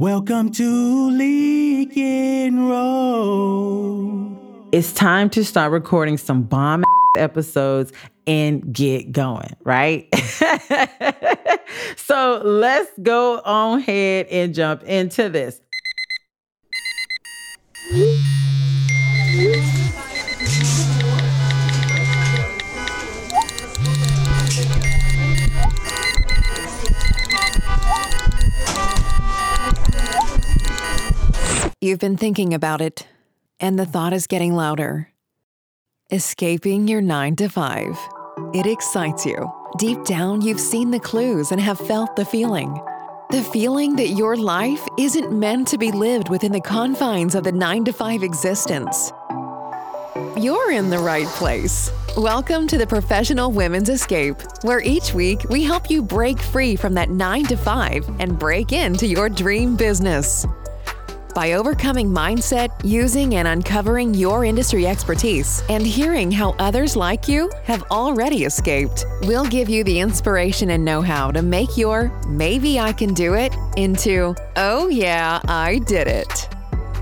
Welcome to Lincoln Road. It's time to start recording some bomb episodes and get going, right? so let's go on ahead and jump into this. You've been thinking about it, and the thought is getting louder. Escaping your 9 to 5. It excites you. Deep down, you've seen the clues and have felt the feeling. The feeling that your life isn't meant to be lived within the confines of the 9 to 5 existence. You're in the right place. Welcome to the Professional Women's Escape, where each week we help you break free from that 9 to 5 and break into your dream business. By overcoming mindset, using and uncovering your industry expertise, and hearing how others like you have already escaped, we'll give you the inspiration and know how to make your maybe I can do it into oh yeah, I did it.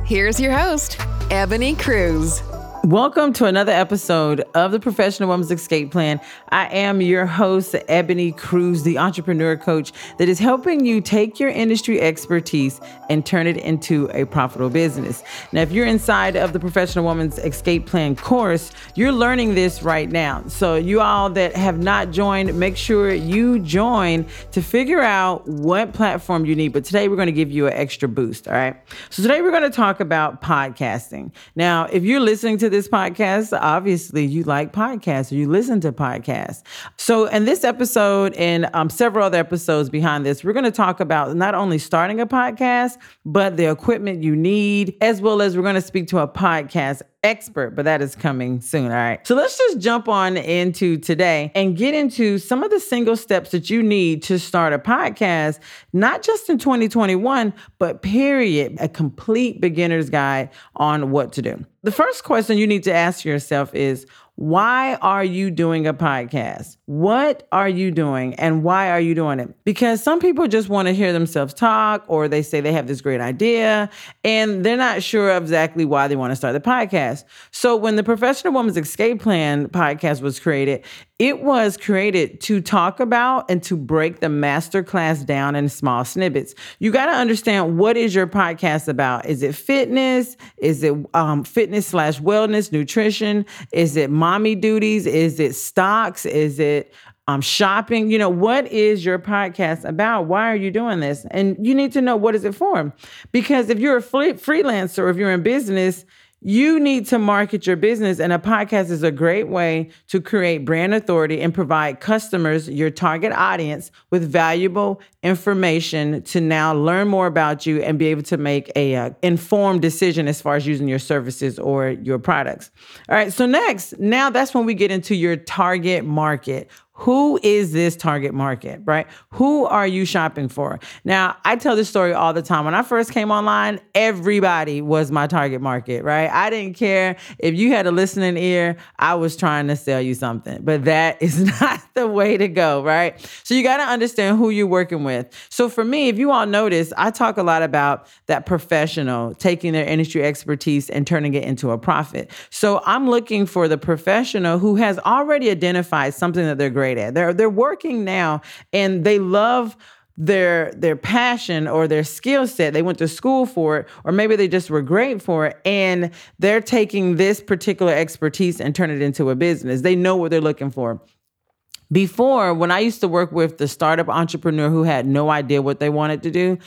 Here's your host, Ebone Cruz. Welcome to another episode of the Professional Woman's Escape Plan. I am your host, Ebone Cruz, the entrepreneur coach that is helping you take your industry expertise and turn it into a profitable business. Now, if you're inside of the Professional Woman's Escape Plan course, you're learning this right now. So, you all that have not joined, make sure you join to figure out what platform you need. But today, we're going to give you an extra boost. All right. So, today, we're going to talk about podcasting. Now, if you're listening to this podcast, obviously you like podcasts or you listen to podcasts. So, in this episode and um, several other episodes behind this, we're going to talk about not only starting a podcast, but the equipment you need, as well as we're going to speak to a podcast expert, but that is coming soon. All right. So let's just jump on into today and get into some of the single steps that you need to start a podcast, not just in 2021, but period, a complete beginner's guide on what to do. The first question you need to ask yourself is why are you doing a podcast? What are you doing and why are you doing it? Because some people just want to hear themselves talk or they say they have this great idea and they're not sure exactly why they want to start the podcast. So when the Professional Woman's Escape Plan podcast was created, it was created to talk about and to break the masterclass down in small snippets. You got to understand what is your podcast about? Is it fitness? Is it um, fitness slash wellness, nutrition? Is it mommy duties? Is it stocks? Is it um, shopping? You know, what is your podcast about? Why are you doing this? And you need to know what is it for? Because if you're a freelancer if you're in business, you need to market your business, and a podcast is a great way to create brand authority and provide customers, your target audience, with valuable information to now learn more about you and be able to make a uh, informed decision as far as using your services or your products. All right, so next, now that's when we get into your target market who is this target market, right? Who are you shopping for? Now, I tell this story all the time. When I first came online, everybody was my target market, right? I didn't care if you had a listening ear, I was trying to sell you something, but that is not the way to go, right? So you got to understand who you're working with. So for me, if you all notice, I talk a lot about that professional taking their industry expertise and turning it into a profit. So I'm looking for the professional who has already identified something that they're great great at. They're they're working now and they love their their passion or their skill set. They went to school for it or maybe they just were great for it and they're taking this particular expertise and turn it into a business. They know what they're looking for. Before when i used to work with the startup entrepreneur who had no idea what they wanted to do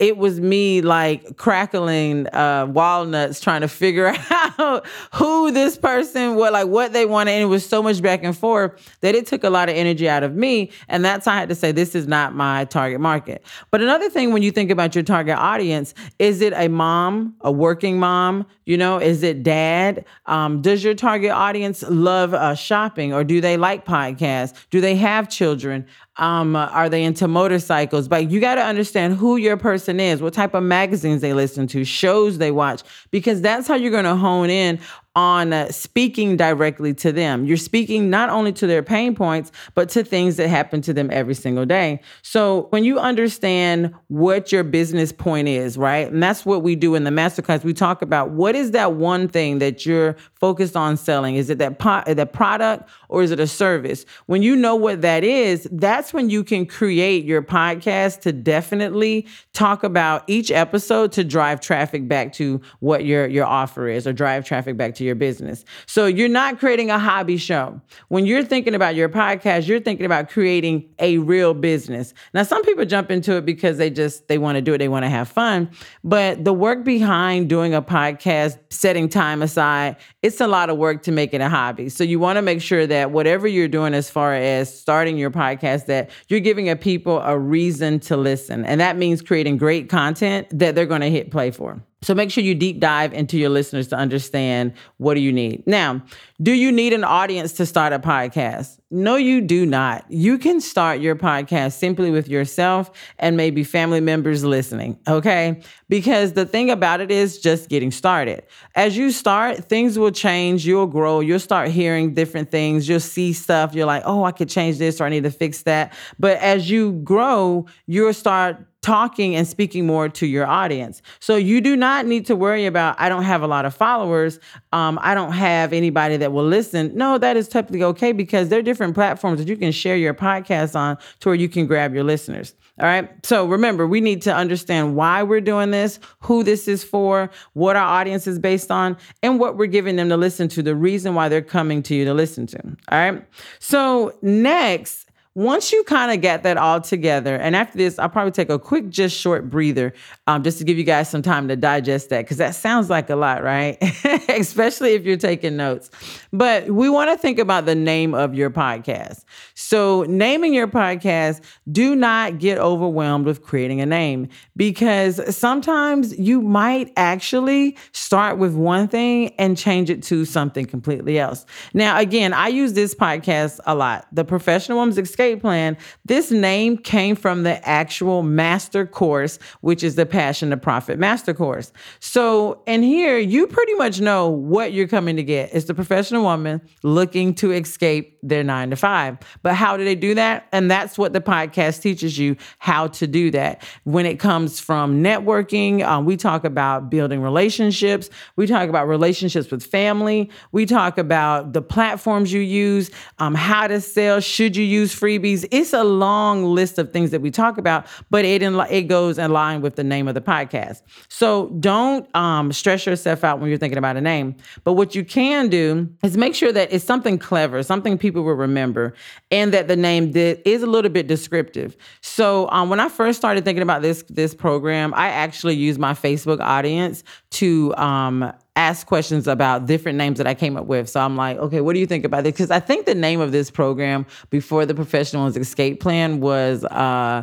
it was me like crackling uh, walnuts trying to figure out who this person what like what they wanted and it was so much back and forth that it took a lot of energy out of me and that's how i had to say this is not my target market. But another thing when you think about your target audience is it a mom a working mom? You know is it dad? Um, does your target audience love uh, shopping or do they like podcasts? Do they have children um, are they into motorcycles? But you got to understand who your person is, what type of magazines they listen to, shows they watch, because that's how you're going to hone in on uh, speaking directly to them. You're speaking not only to their pain points, but to things that happen to them every single day. So when you understand what your business point is, right? And that's what we do in the masterclass. We talk about what is that one thing that you're focused on selling? Is it that po- that product or is it a service? When you know what that is, that's when you can create your podcast to definitely talk about each episode to drive traffic back to what your your offer is or drive traffic back to your business. So you're not creating a hobby show. When you're thinking about your podcast, you're thinking about creating a real business. Now some people jump into it because they just they want to do it, they want to have fun, but the work behind doing a podcast, setting time aside, it's a lot of work to make it a hobby. So you want to make sure that whatever you're doing as far as starting your podcast that you're giving a people a reason to listen. And that means creating great content that they're going to hit play for. So make sure you deep dive into your listeners to understand what do you need. Now, do you need an audience to start a podcast? No, you do not. You can start your podcast simply with yourself and maybe family members listening, okay? Because the thing about it is just getting started. As you start, things will change, you'll grow, you'll start hearing different things, you'll see stuff, you're like, "Oh, I could change this or I need to fix that." But as you grow, you'll start talking and speaking more to your audience. So you do not need to worry about, I don't have a lot of followers. Um, I don't have anybody that will listen. No, that is totally okay because there are different platforms that you can share your podcast on to where you can grab your listeners. All right. So remember, we need to understand why we're doing this, who this is for, what our audience is based on, and what we're giving them to listen to, the reason why they're coming to you to listen to. All right. So next, once you kind of get that all together, and after this, I'll probably take a quick, just short breather um, just to give you guys some time to digest that because that sounds like a lot, right? Especially if you're taking notes. But we want to think about the name of your podcast. So, naming your podcast, do not get overwhelmed with creating a name because sometimes you might actually start with one thing and change it to something completely else. Now, again, I use this podcast a lot. The Professional Woman's Escape Plan, this name came from the actual master course, which is the Passion to Profit Master Course. So, in here, you pretty much know what you're coming to get. It's the professional woman looking to escape their nine to five. But how do they do that? And that's what the podcast teaches you how to do that. When it comes from networking, um, we talk about building relationships, we talk about relationships with family, we talk about the platforms you use, um, how to sell, should you use freebies. It's a long list of things that we talk about, but it, in, it goes in line with the name of the podcast. So don't um, stress yourself out when you're thinking about a name. But what you can do is make sure that it's something clever, something people will remember, and that the name that is a little bit descriptive. So um, when I first started thinking about this this program, I actually used my Facebook audience to um, ask questions about different names that I came up with. So I'm like, okay, what do you think about this? Because I think the name of this program before the Professional's Escape Plan was. Uh,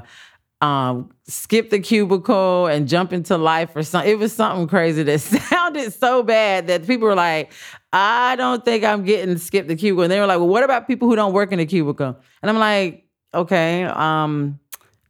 um, skip the cubicle and jump into life or something. It was something crazy that sounded so bad that people were like, I don't think I'm getting skip the cubicle. And they were like, well, what about people who don't work in the cubicle? And I'm like, okay, um,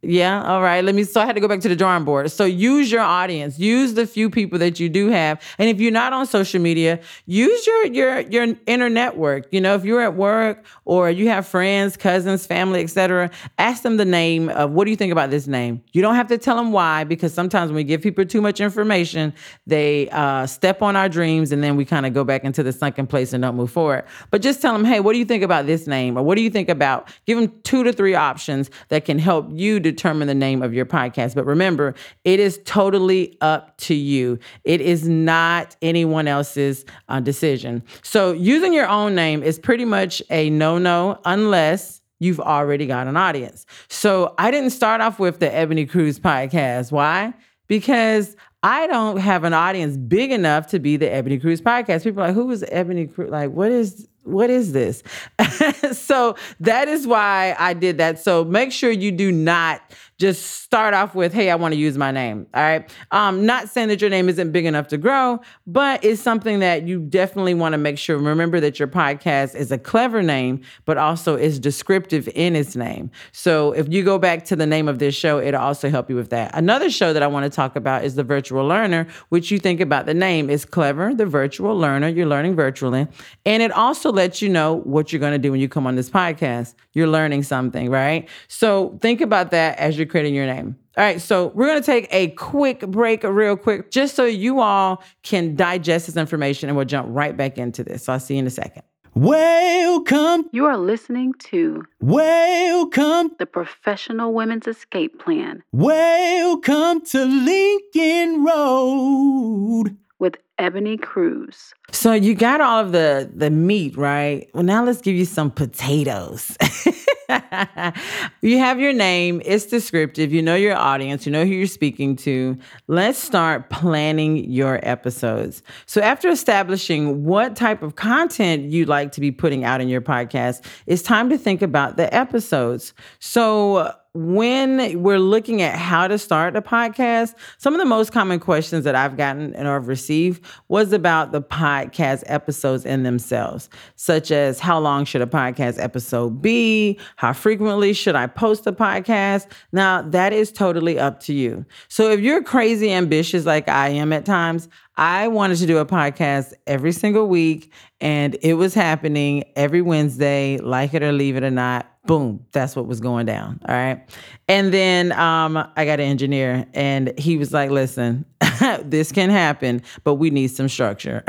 yeah, all right. Let me. So I had to go back to the drawing board. So use your audience. Use the few people that you do have, and if you're not on social media, use your your your inner network. You know, if you're at work or you have friends, cousins, family, etc., ask them the name of what do you think about this name. You don't have to tell them why because sometimes when we give people too much information, they uh, step on our dreams, and then we kind of go back into the sunken place and don't move forward. But just tell them, hey, what do you think about this name, or what do you think about? Give them two to three options that can help you determine the name of your podcast. But remember, it is totally up to you. It is not anyone else's uh, decision. So using your own name is pretty much a no no unless you've already got an audience. So I didn't start off with the Ebone Cruz podcast. Why? Because I don't have an audience big enough to be the Ebone Cruz podcast. People are like, who is Ebone Cruz? Like, what is what is this? so that is why I did that. So make sure you do not just start off with, hey, I want to use my name. All right. Um, not saying that your name isn't big enough to grow, but it's something that you definitely want to make sure. Remember that your podcast is a clever name, but also is descriptive in its name. So if you go back to the name of this show, it'll also help you with that. Another show that I want to talk about is The Virtual Learner, which you think about the name is clever, the virtual learner. You're learning virtually. And it also lets you know what you're going to do when you come on this podcast. You're learning something, right? So think about that as you're creating your name. All right, so we're going to take a quick break, real quick, just so you all can digest this information and we'll jump right back into this. So I'll see you in a second. Welcome, You are listening to welcome, the Professional Women's Escape Plan welcome to Lincoln Road. with Ebone Cruz. So you got all of the the meat, right? Well, now let's give you some potatoes. you have your name, it's descriptive, you know your audience, you know who you're speaking to. Let's start planning your episodes. So after establishing what type of content you'd like to be putting out in your podcast, it's time to think about the episodes. So when we're looking at how to start a podcast, some of the most common questions that I've gotten and I've received was about the podcast episodes in themselves, such as how long should a podcast episode be? How frequently should I post a podcast? Now, that is totally up to you. So if you're crazy ambitious like I am at times, I wanted to do a podcast every single week, and it was happening every Wednesday, like it or leave it or not. Boom, that's what was going down. All right. And then um, I got an engineer, and he was like, listen, this can happen, but we need some structure.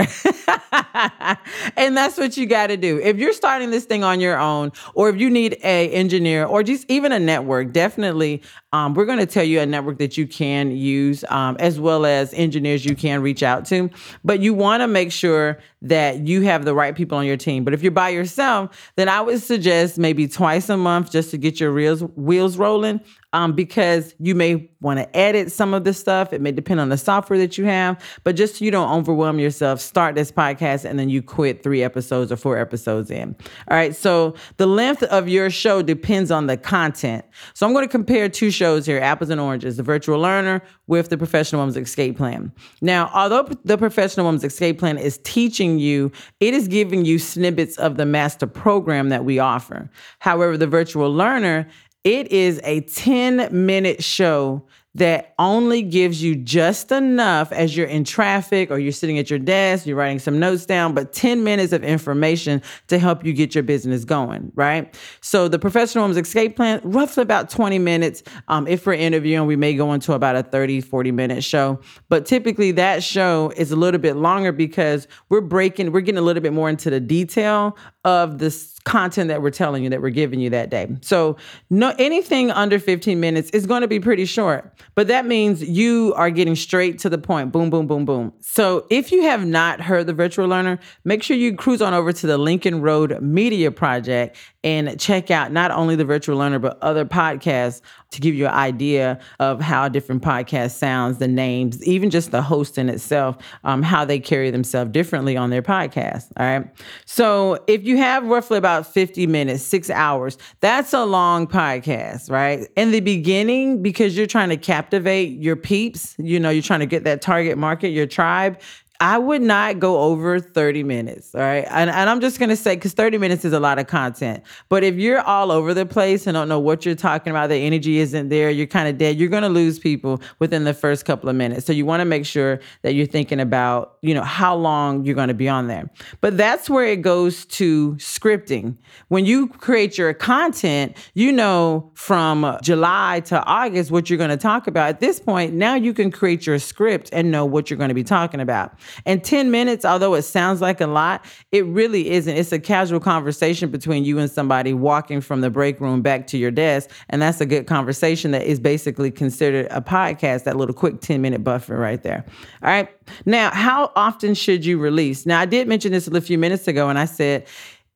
and that's what you got to do. If you're starting this thing on your own, or if you need a engineer, or just even a network, definitely, um, we're going to tell you a network that you can use, um, as well as engineers you can reach out to. But you want to make sure that you have the right people on your team. But if you're by yourself, then I would suggest maybe twice a month just to get your reels, wheels rolling um, because you may want to edit some of the stuff. It may depend on the software that you have, but just so you don't overwhelm yourself, start this podcast and then you quit three episodes or four episodes in. All right. So the length of your show depends on the content. So I'm going to compare two shows here apples and oranges the virtual learner with the professional woman's escape plan. Now, although the professional woman's escape plan is teaching you, it is giving you snippets of the master program that we offer. However, the virtual learner it is a 10 minute show that only gives you just enough as you're in traffic or you're sitting at your desk, you're writing some notes down, but 10 minutes of information to help you get your business going, right? So the professional woman's escape plan, roughly about 20 minutes. Um, if we're interviewing, we may go into about a 30, 40 minute show. But typically that show is a little bit longer because we're breaking, we're getting a little bit more into the detail of this content that we're telling you that we're giving you that day. So no anything under 15 minutes is going to be pretty short. But that means you are getting straight to the point. Boom boom boom boom. So if you have not heard the virtual learner, make sure you cruise on over to the Lincoln Road Media Project and check out not only the virtual learner but other podcasts to give you an idea of how different podcast sounds, the names, even just the host in itself, um, how they carry themselves differently on their podcast. All right. So if you have roughly about 50 minutes, six hours, that's a long podcast, right? In the beginning, because you're trying to captivate your peeps, you know, you're trying to get that target market, your tribe, I would not go over 30 minutes. All right. And, and I'm just going to say, because 30 minutes is a lot of content. But if you're all over the place and don't know what you're talking about, the energy isn't there, you're kind of dead, you're going to lose people within the first couple of minutes. So you want to make sure that you're thinking about, you know, how long you're going to be on there. But that's where it goes to scripting. When you create your content, you know from July to August what you're going to talk about. At this point, now you can create your script and know what you're going to be talking about. And 10 minutes, although it sounds like a lot, it really isn't. It's a casual conversation between you and somebody walking from the break room back to your desk. And that's a good conversation that is basically considered a podcast, that little quick 10 minute buffer right there. All right. Now, how often should you release? Now, I did mention this a few minutes ago, and I said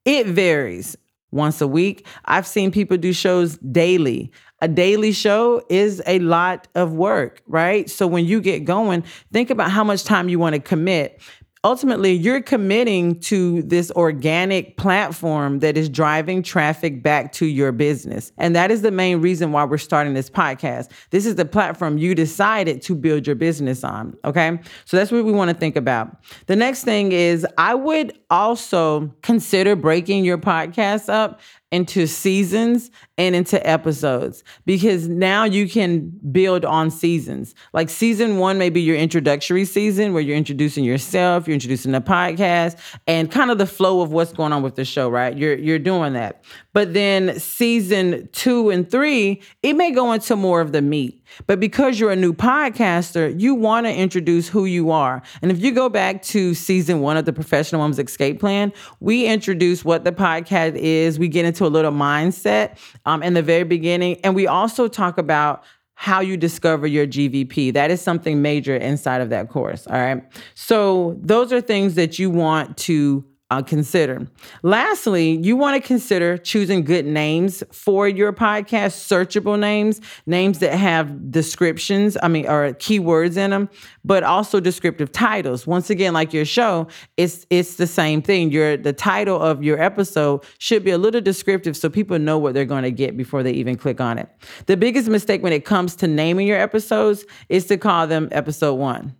it varies once a week. I've seen people do shows daily. A daily show is a lot of work, right? So when you get going, think about how much time you want to commit. ultimately you're committing to this organic platform that is driving traffic back to your business. And that is the main reason why we're starting this podcast. This is the platform you decided to build your business on. Okay. So that's what we want to think about. The next thing is I would also consider breaking your podcast up into seasons and into episodes because now you can build on seasons. Like season one may be your introductory season where you're introducing yourself, you're introducing the podcast, and kind of the flow of what's going on with the show, right? You're you're doing that. But then season two and three, it may go into more of the meat. But because you're a new podcaster, you want to introduce who you are. And if you go back to season one of the Professional Woman's Escape Plan, we introduce what the podcast is. We get into a little mindset um, in the very beginning. And we also talk about how you discover your GVP. That is something major inside of that course. All right. So those are things that you want to uh, consider. Lastly, you want to consider choosing good names for your podcast, searchable names, names that have descriptions, I mean, or keywords in them, but also descriptive titles. Once again, like your show, it's it's the same thing. Your the title of your episode should be a little descriptive so people know what they're going to get before they even click on it. The biggest mistake when it comes to naming your episodes is to call them episode 1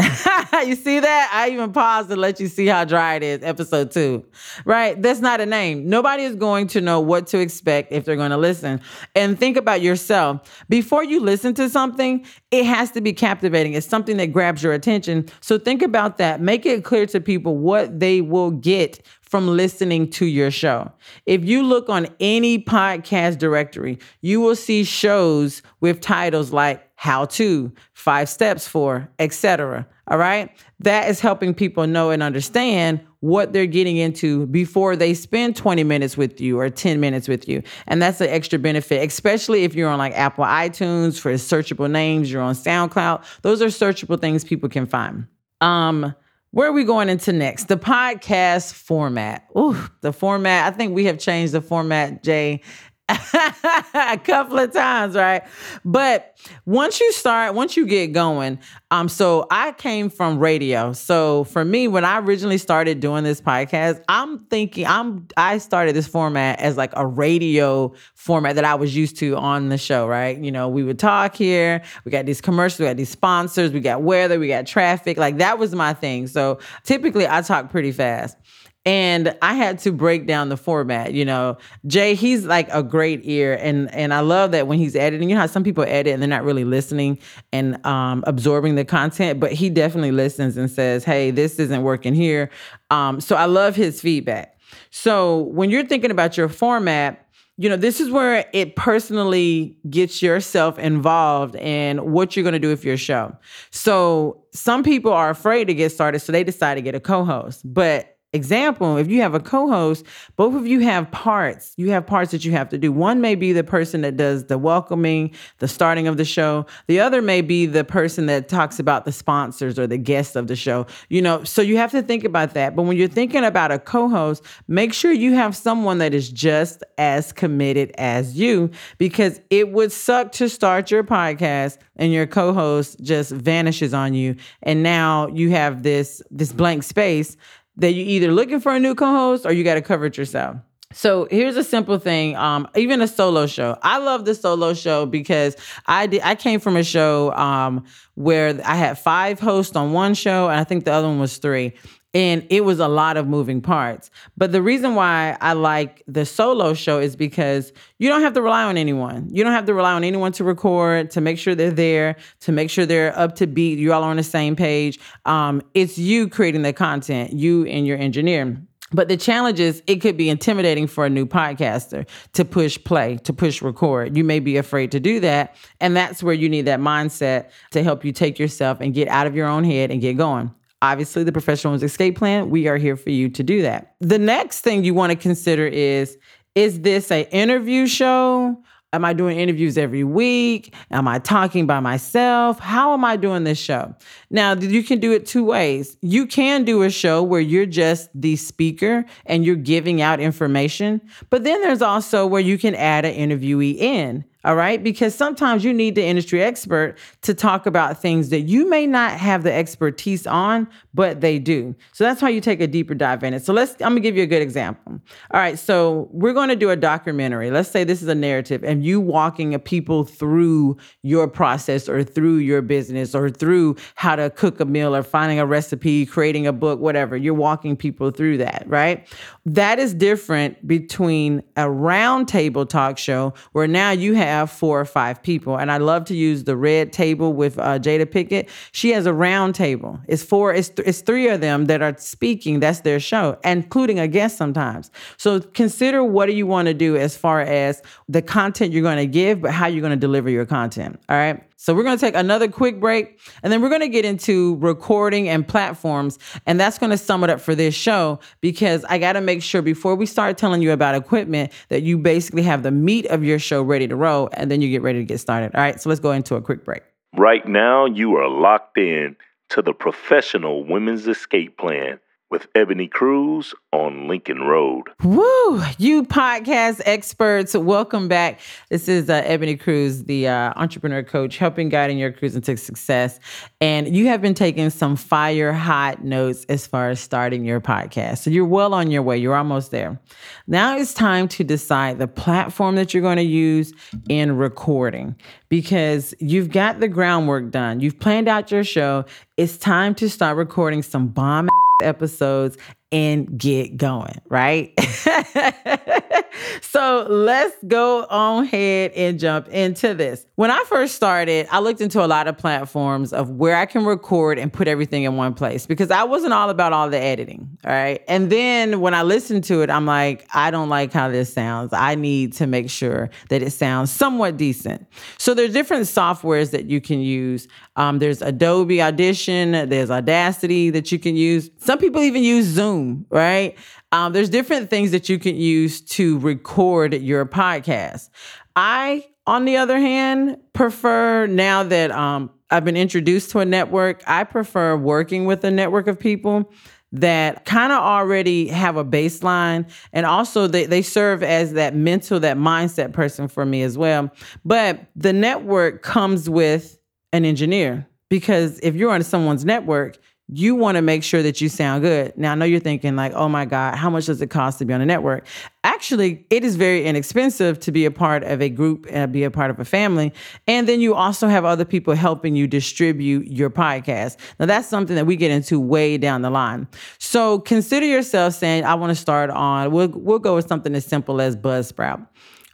you see that? I even paused to let you see how dry it is, episode two. Right? That's not a name. Nobody is going to know what to expect if they're going to listen. And think about yourself. Before you listen to something, it has to be captivating. It's something that grabs your attention. So think about that. Make it clear to people what they will get from listening to your show. If you look on any podcast directory, you will see shows with titles like how to, five steps for, etc. All right? That is helping people know and understand what they're getting into before they spend 20 minutes with you or 10 minutes with you. And that's an extra benefit, especially if you're on like Apple iTunes for searchable names, you're on SoundCloud. Those are searchable things people can find. Um where are we going into next? The podcast format. Ooh, the format. I think we have changed the format, Jay, a couple of times, right? But once you start, once you get going, um, so I came from radio. So for me, when I originally started doing this podcast, I'm thinking I'm I started this format as like a radio format that I was used to on the show, right? You know, we would talk here, we got these commercials, we got these sponsors, we got weather, we got traffic. Like that was my thing. So typically I talk pretty fast and I had to break down the format. You know, Jay, he's like a great ear, and and I love that when he's editing. You know how some people edit and they're not really listening and um, absorbing the content, but he definitely listens and says, "Hey, this isn't working here." Um, so I love his feedback. So when you're thinking about your format, you know, this is where it personally gets yourself involved in what you're going to do with your show. So some people are afraid to get started, so they decide to get a co-host, but example, if you have a co-host, both of you have parts. You have parts that you have to do. One may be the person that does the welcoming, the starting of the show. The other may be the person that talks about the sponsors or the guests of the show. You know, so you have to think about that. But when you're thinking about a co-host, make sure you have someone that is just as committed as you because it would suck to start your podcast and your co-host just vanishes on you and now you have this this blank space that you're either looking for a new co-host or you got to cover it yourself. So here's a simple thing. Um, even a solo show. I love the solo show because I did. I came from a show um, where I had five hosts on one show, and I think the other one was three and it was a lot of moving parts. But the reason why I like the solo show is because you don't have to rely on anyone. You don't have to rely on anyone to record, to make sure they're there, to make sure they're up to beat. You all are on the same page. Um, it's you creating the content, you and your engineer. But the challenge is it could be intimidating for a new podcaster to push play, to push record. You may be afraid to do that. And that's where you need that mindset to help you take yourself and get out of your own head and get going. Obviously, the Professional Women's Escape Plan, we are here for you to do that. The next thing you want to consider is is this an interview show? Am I doing interviews every week? Am I talking by myself? How am I doing this show? Now, you can do it two ways. You can do a show where you're just the speaker and you're giving out information, but then there's also where you can add an interviewee in All right. Because sometimes you need the industry expert to talk about things that you may not have the expertise on, but they do. So that's how you take a deeper dive in it. So let's, I'm gonna give you a good example. All right. So we're going to do a documentary. Let's say this is a narrative and you walking people through your process or through your business or through how to cook a meal or finding a recipe, creating a book, whatever. You're walking people through that, right? That is different between a roundtable talk show where now you have have four or five people. And I love to use the red table with uh, Jada Pinkett. She has a round table. It's four, it's, th- it's three of them that are speaking. That's their show, including a guest sometimes. So consider what do you want to do as far as the content you're going to give, but how you're going to deliver your content. All right. So we're going to take another quick break and then we're going to get into recording and platforms. And that's going to sum it up for this show because I got to make sure before we start telling you about equipment that you basically have the meat of your show ready to roll and then you get ready to get started. All right. So let's go into a quick break. Right now, you are locked in to the Professional Women's Escape Plan with Ebone Cruz on Lincoln Road. Woo! You podcast experts, welcome back. This is uh, Ebone Cruz, the uh, entrepreneur coach, helping guiding your cruise into success. And you have been taking some fire hot notes as far as starting your podcast. So you're well on your way. You're almost there. Now it's time to decide the platform that you're going to use in recording because you've got the groundwork done. You've planned out your show. It's time to start recording some bomb episodes and get going, right? so let's go on ahead and jump into this. When I first started, I looked into a lot of platforms of where I can record and put everything in one place because I wasn't all about all the editing. All right. And then when I listened to it, I'm like, I don't like how this sounds. I need to make sure that it sounds somewhat decent. So there's different softwares that you can use. Um, there's Adobe Audition, there's Audacity that you can use. Some people even use Zoom, right? Um, there's different things that you can use to record your podcast. I, on the other hand, prefer now that um, I've been introduced to a network, I prefer working with a network of people that kind of already have a baseline and also they, they serve as that mental that mindset person for me as well but the network comes with an engineer because if you're on someone's network you want to make sure that you sound good. Now, I know you're thinking, like, oh my God, how much does it cost to be on a network? Actually, it is very inexpensive to be a part of a group and be a part of a family. And then you also have other people helping you distribute your podcast. Now, that's something that we get into way down the line. So consider yourself saying, I want to start on, we'll, we'll go with something as simple as Buzzsprout.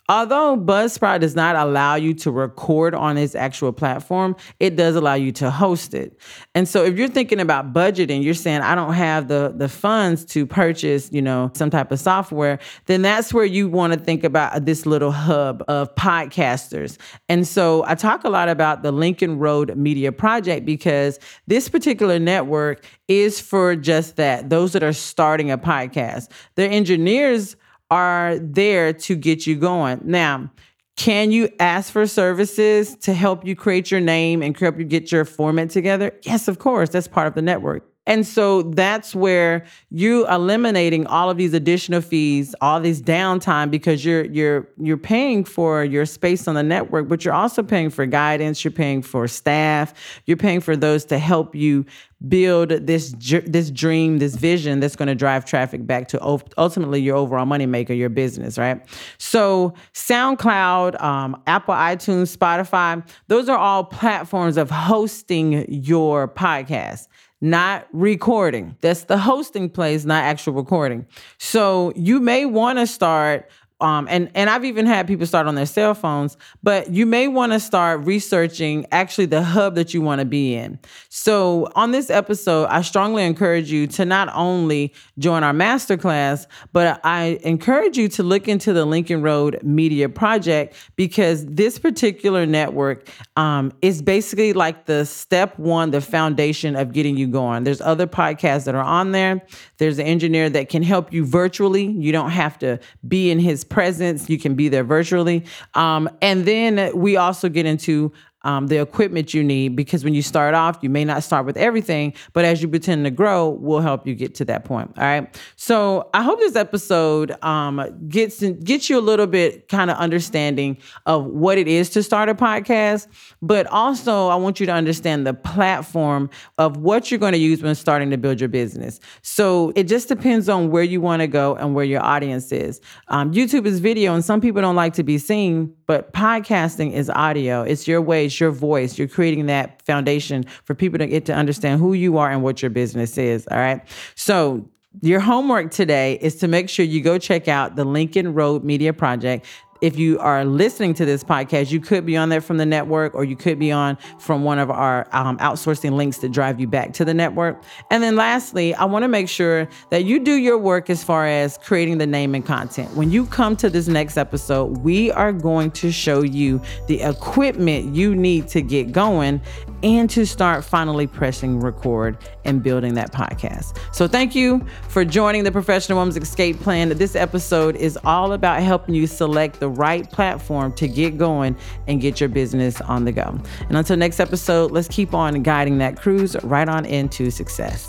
Although Buzzsprout does not allow you to record on its actual platform, it does allow you to host it. And so if you're thinking about budgeting, you're saying I don't have the the funds to purchase, you know, some type of software, then that's where you want to think about this little hub of podcasters. And so I talk a lot about the Lincoln Road Media Project because this particular network is for just that, those that are starting a podcast. Their engineers are there to get you going. Now, can you ask for services to help you create your name and help you get your format together? Yes, of course. That's part of the network. And so that's where you eliminating all of these additional fees, all this downtime because you're you're you're paying for your space on the network, but you're also paying for guidance, you're paying for staff, you're paying for those to help you build this this dream, this vision that's going to drive traffic back to ultimately your overall moneymaker, your business, right? So SoundCloud, um, Apple, iTunes, Spotify, those are all platforms of hosting your podcast not recording. That's the hosting place, not actual recording. So you may want to start um, and and I've even had people start on their cell phones, but you may want to start researching actually the hub that you want to be in. So on this episode, I strongly encourage you to not only join our masterclass, but I encourage you to look into the Lincoln Road Media Project because this particular network um, is basically like the step one, the foundation of getting you going. There's other podcasts that are on there. There's an engineer that can help you virtually. You don't have to be in his presence. You can be there virtually. Um, and then we also get into um, the equipment you need because when you start off, you may not start with everything, but as you pretend to grow, we'll help you get to that point. All right. So I hope this episode um, gets gets you a little bit kind of understanding of what it is to start a podcast, but also I want you to understand the platform of what you're going to use when starting to build your business. So it just depends on where you want to go and where your audience is. Um, YouTube is video, and some people don't like to be seen, but podcasting is audio. It's your way, it's your voice. You're creating that foundation for people to get to understand who you are and what your business is. All right. So your homework today is to make sure you go check out the Lincoln Road Media Project if you are listening to this podcast, you could be on there from the network or you could be on from one of our um, outsourcing links to drive you back to the network. And then lastly, I want to make sure that you do your work as far as creating the name and content. When you come to this next episode, we are going to show you the equipment you need to get going and to start finally pressing record and building that podcast. So thank you for joining the Professional Woman's Escape Plan. This episode is all about helping you select the the right platform to get going and get your business on the go. And until next episode, let's keep on guiding that cruise right on into success.